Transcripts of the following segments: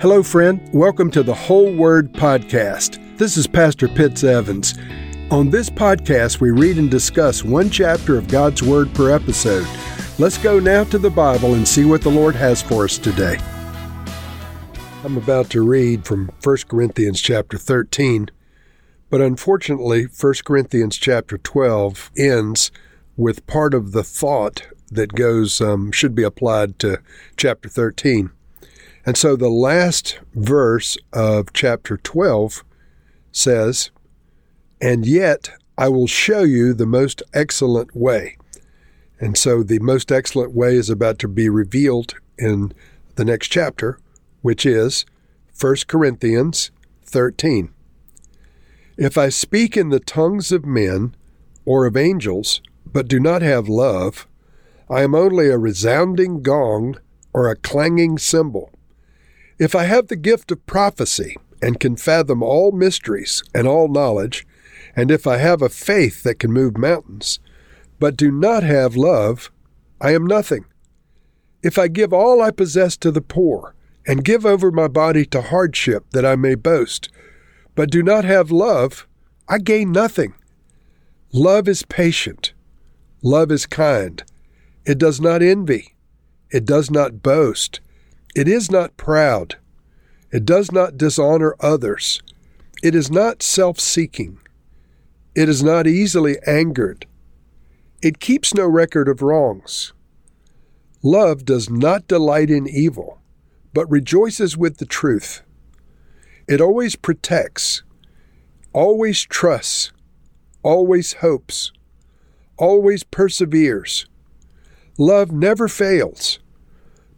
Hello, friend. Welcome to the Whole Word Podcast. This is Pastor Pitts Evans. On this podcast, we read and discuss one chapter of God's Word per episode. Let's go now to the Bible and see what the Lord has for us today. I'm about to read from 1 Corinthians chapter 13, but unfortunately, 1 Corinthians chapter 12 ends with part of the thought that goes um, should be applied to chapter 13. And so the last verse of chapter 12 says, And yet I will show you the most excellent way. And so the most excellent way is about to be revealed in the next chapter, which is 1 Corinthians 13. If I speak in the tongues of men or of angels, but do not have love, I am only a resounding gong or a clanging cymbal. If I have the gift of prophecy and can fathom all mysteries and all knowledge, and if I have a faith that can move mountains, but do not have love, I am nothing. If I give all I possess to the poor, and give over my body to hardship that I may boast, but do not have love, I gain nothing. Love is patient. Love is kind. It does not envy. It does not boast. It is not proud. It does not dishonor others. It is not self seeking. It is not easily angered. It keeps no record of wrongs. Love does not delight in evil, but rejoices with the truth. It always protects, always trusts, always hopes, always perseveres. Love never fails.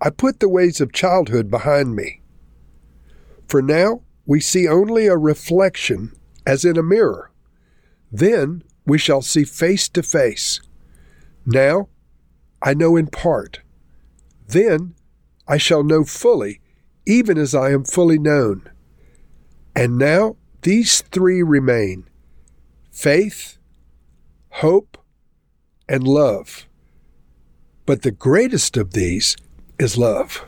I put the ways of childhood behind me. For now we see only a reflection as in a mirror. Then we shall see face to face. Now I know in part. Then I shall know fully, even as I am fully known. And now these three remain faith, hope, and love. But the greatest of these is love.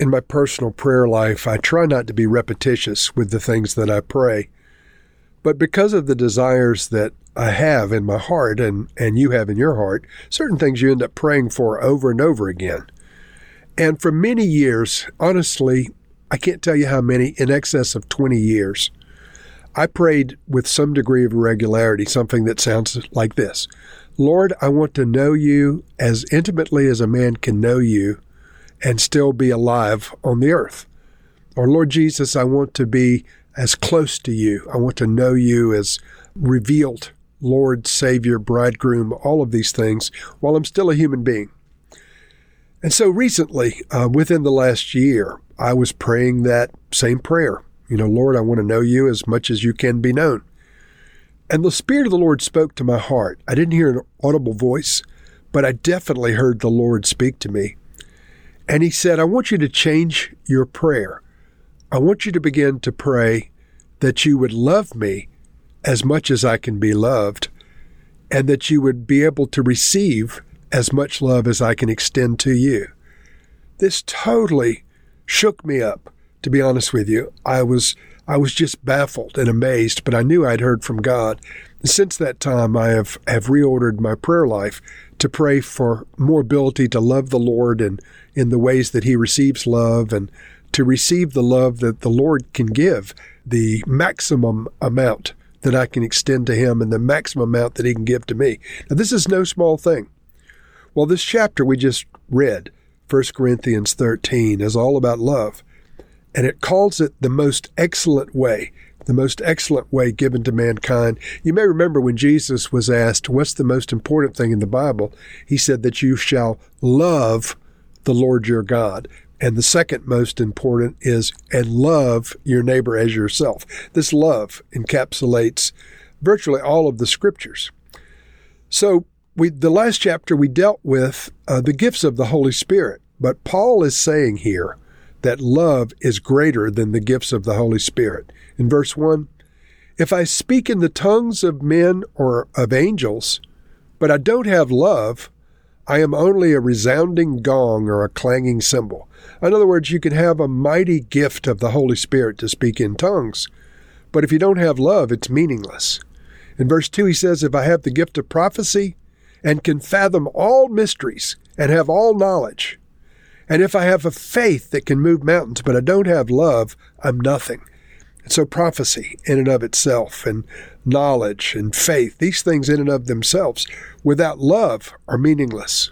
In my personal prayer life, I try not to be repetitious with the things that I pray. But because of the desires that I have in my heart and, and you have in your heart, certain things you end up praying for over and over again. And for many years, honestly, I can't tell you how many, in excess of 20 years, I prayed with some degree of regularity something that sounds like this Lord, I want to know you as intimately as a man can know you and still be alive on the earth. Or, Lord Jesus, I want to be as close to you. I want to know you as revealed Lord, Savior, Bridegroom, all of these things while I'm still a human being. And so recently, uh, within the last year, I was praying that same prayer. You know, Lord, I want to know you as much as you can be known. And the Spirit of the Lord spoke to my heart. I didn't hear an audible voice, but I definitely heard the Lord speak to me. And He said, I want you to change your prayer. I want you to begin to pray that you would love me as much as I can be loved, and that you would be able to receive as much love as I can extend to you. This totally shook me up, to be honest with you. I was I was just baffled and amazed, but I knew I'd heard from God. And since that time, I have, have reordered my prayer life to pray for more ability to love the Lord and in the ways that He receives love and to receive the love that the Lord can give, the maximum amount that I can extend to Him and the maximum amount that He can give to me. Now, this is no small thing. Well, this chapter we just read, 1 Corinthians 13, is all about love and it calls it the most excellent way, the most excellent way given to mankind. You may remember when Jesus was asked, What's the most important thing in the Bible? He said that you shall love the Lord your God. And the second most important is, and love your neighbor as yourself. This love encapsulates virtually all of the scriptures. So, we, the last chapter we dealt with uh, the gifts of the Holy Spirit, but Paul is saying here that love is greater than the gifts of the Holy Spirit. In verse 1, if I speak in the tongues of men or of angels, but I don't have love, I am only a resounding gong or a clanging cymbal. In other words, you can have a mighty gift of the Holy Spirit to speak in tongues, but if you don't have love, it's meaningless. In verse 2, he says, If I have the gift of prophecy and can fathom all mysteries and have all knowledge, and if I have a faith that can move mountains, but I don't have love, I'm nothing. And so prophecy in and of itself and knowledge and faith, these things in and of themselves, without love, are meaningless.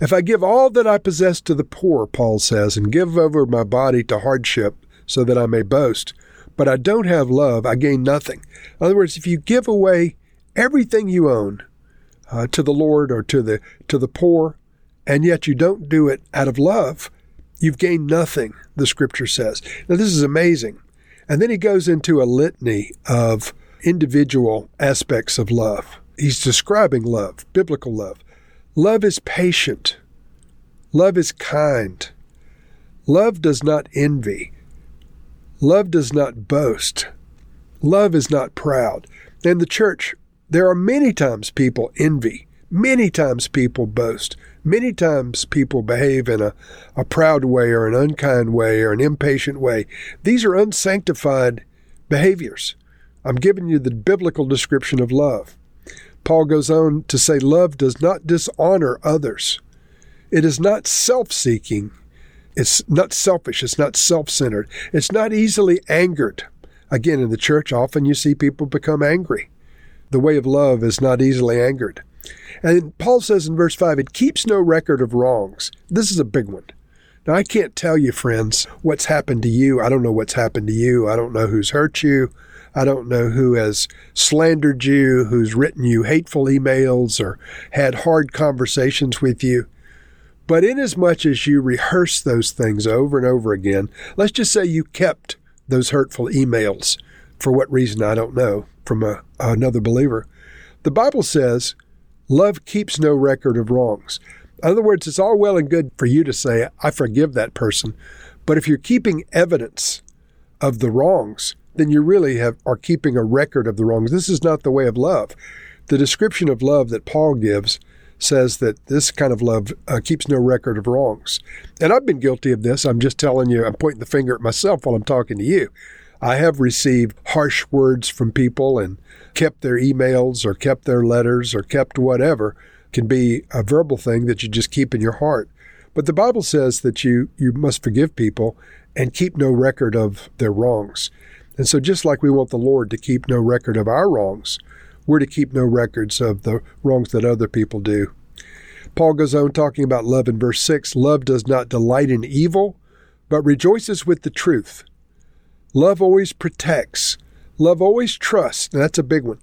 If I give all that I possess to the poor, Paul says, and give over my body to hardship so that I may boast, but I don't have love, I gain nothing. In other words, if you give away everything you own uh, to the Lord or to the to the poor, and yet you don't do it out of love, you've gained nothing. The Scripture says. Now this is amazing, and then he goes into a litany of individual aspects of love. He's describing love, biblical love. Love is patient. Love is kind. Love does not envy. Love does not boast. Love is not proud. In the church, there are many times people envy. Many times people boast. Many times people behave in a, a proud way or an unkind way or an impatient way. These are unsanctified behaviors. I'm giving you the biblical description of love. Paul goes on to say, Love does not dishonor others. It is not self seeking. It's not selfish. It's not self centered. It's not easily angered. Again, in the church, often you see people become angry. The way of love is not easily angered. And Paul says in verse 5, it keeps no record of wrongs. This is a big one. Now, I can't tell you, friends, what's happened to you. I don't know what's happened to you. I don't know who's hurt you. I don't know who has slandered you, who's written you hateful emails or had hard conversations with you. But inasmuch as you rehearse those things over and over again, let's just say you kept those hurtful emails for what reason I don't know from a, another believer. The Bible says love keeps no record of wrongs. In other words, it's all well and good for you to say, I forgive that person. But if you're keeping evidence of the wrongs, then you really have, are keeping a record of the wrongs. This is not the way of love. The description of love that Paul gives says that this kind of love uh, keeps no record of wrongs. And I've been guilty of this. I'm just telling you, I'm pointing the finger at myself while I'm talking to you. I have received harsh words from people and kept their emails or kept their letters or kept whatever. Can be a verbal thing that you just keep in your heart. But the Bible says that you, you must forgive people and keep no record of their wrongs. And so, just like we want the Lord to keep no record of our wrongs, we're to keep no records of the wrongs that other people do. Paul goes on talking about love in verse 6 Love does not delight in evil, but rejoices with the truth. Love always protects. Love always trusts. And that's a big one.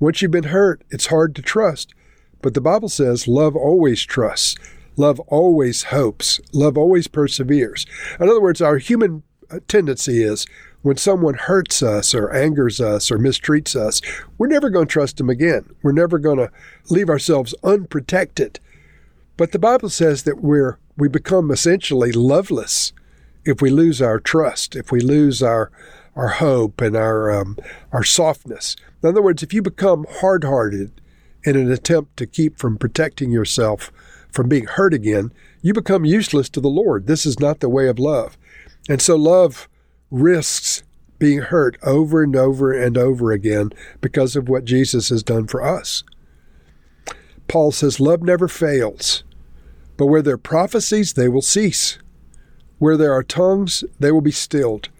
Once you've been hurt, it's hard to trust. But the Bible says love always trusts. Love always hopes. Love always perseveres. In other words, our human uh, tendency is when someone hurts us or angers us or mistreats us, we're never going to trust them again. We're never going to leave ourselves unprotected. But the Bible says that we're we become essentially loveless if we lose our trust, if we lose our our hope and our um, our softness. In other words, if you become hard-hearted in an attempt to keep from protecting yourself from being hurt again, you become useless to the Lord. This is not the way of love. And so love risks being hurt over and over and over again because of what Jesus has done for us. Paul says, Love never fails, but where there are prophecies, they will cease. Where there are tongues, they will be stilled.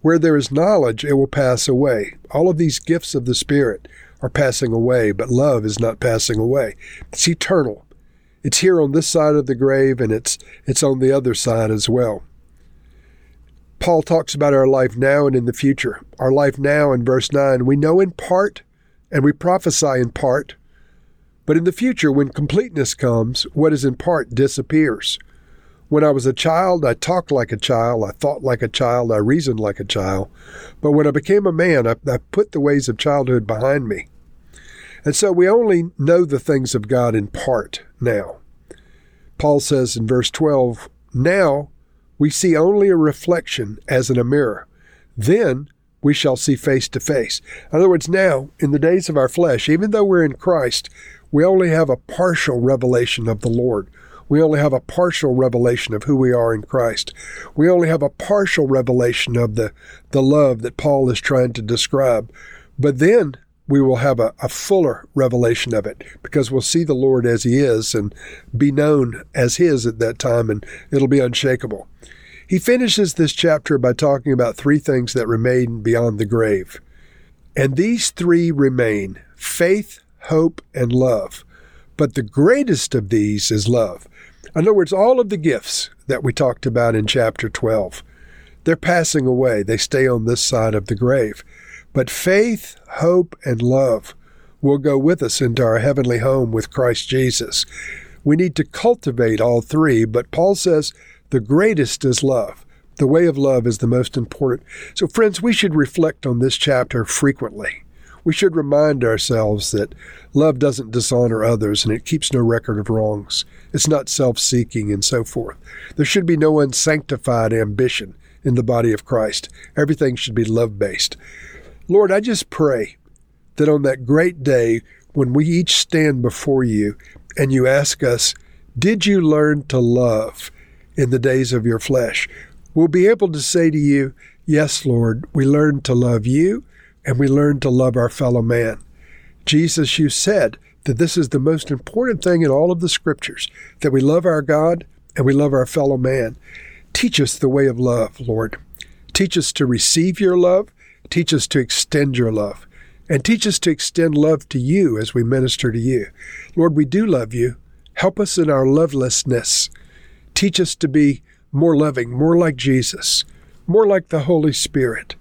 Where there is knowledge, it will pass away. All of these gifts of the Spirit are passing away, but love is not passing away. It's eternal. It's here on this side of the grave, and it's, it's on the other side as well. Paul talks about our life now and in the future. Our life now in verse 9, we know in part and we prophesy in part. But in the future, when completeness comes, what is in part disappears. When I was a child, I talked like a child, I thought like a child, I reasoned like a child. But when I became a man, I, I put the ways of childhood behind me. And so we only know the things of God in part now. Paul says in verse 12, Now we see only a reflection as in a mirror. Then we shall see face to face. In other words, now, in the days of our flesh, even though we're in Christ, we only have a partial revelation of the Lord. We only have a partial revelation of who we are in Christ. We only have a partial revelation of the, the love that Paul is trying to describe. But then we will have a, a fuller revelation of it because we'll see the Lord as He is and be known as His at that time, and it'll be unshakable. He finishes this chapter by talking about three things that remain beyond the grave. And these three remain faith, hope, and love. But the greatest of these is love. In other words, all of the gifts that we talked about in chapter 12, they're passing away. They stay on this side of the grave. But faith, hope, and love will go with us into our heavenly home with Christ Jesus. We need to cultivate all three, but Paul says the greatest is love. The way of love is the most important. So, friends, we should reflect on this chapter frequently. We should remind ourselves that love doesn't dishonor others and it keeps no record of wrongs. It's not self seeking and so forth. There should be no unsanctified ambition in the body of Christ. Everything should be love based. Lord, I just pray that on that great day when we each stand before you and you ask us, Did you learn to love? in the days of your flesh. We'll be able to say to you, Yes, Lord, we learned to love you and we learn to love our fellow man. Jesus, you said that this is the most important thing in all of the scriptures that we love our God and we love our fellow man. Teach us the way of love, Lord. Teach us to receive your love. Teach us to extend your love. And teach us to extend love to you as we minister to you. Lord, we do love you. Help us in our lovelessness. Teach us to be more loving, more like Jesus, more like the Holy Spirit.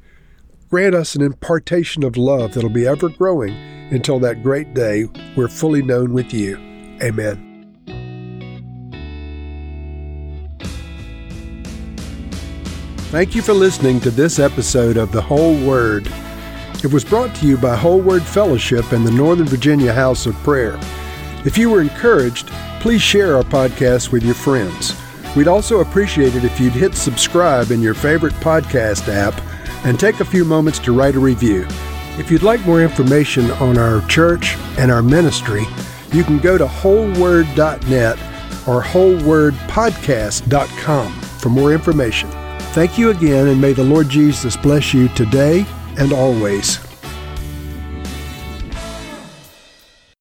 Grant us an impartation of love that'll be ever growing until that great day we're fully known with you. Amen. Thank you for listening to this episode of The Whole Word. It was brought to you by Whole Word Fellowship and the Northern Virginia House of Prayer. If you were encouraged, please share our podcast with your friends. We'd also appreciate it if you'd hit subscribe in your favorite podcast app and take a few moments to write a review. If you'd like more information on our church and our ministry, you can go to wholeword.net or wholewordpodcast.com for more information. Thank you again, and may the Lord Jesus bless you today and always.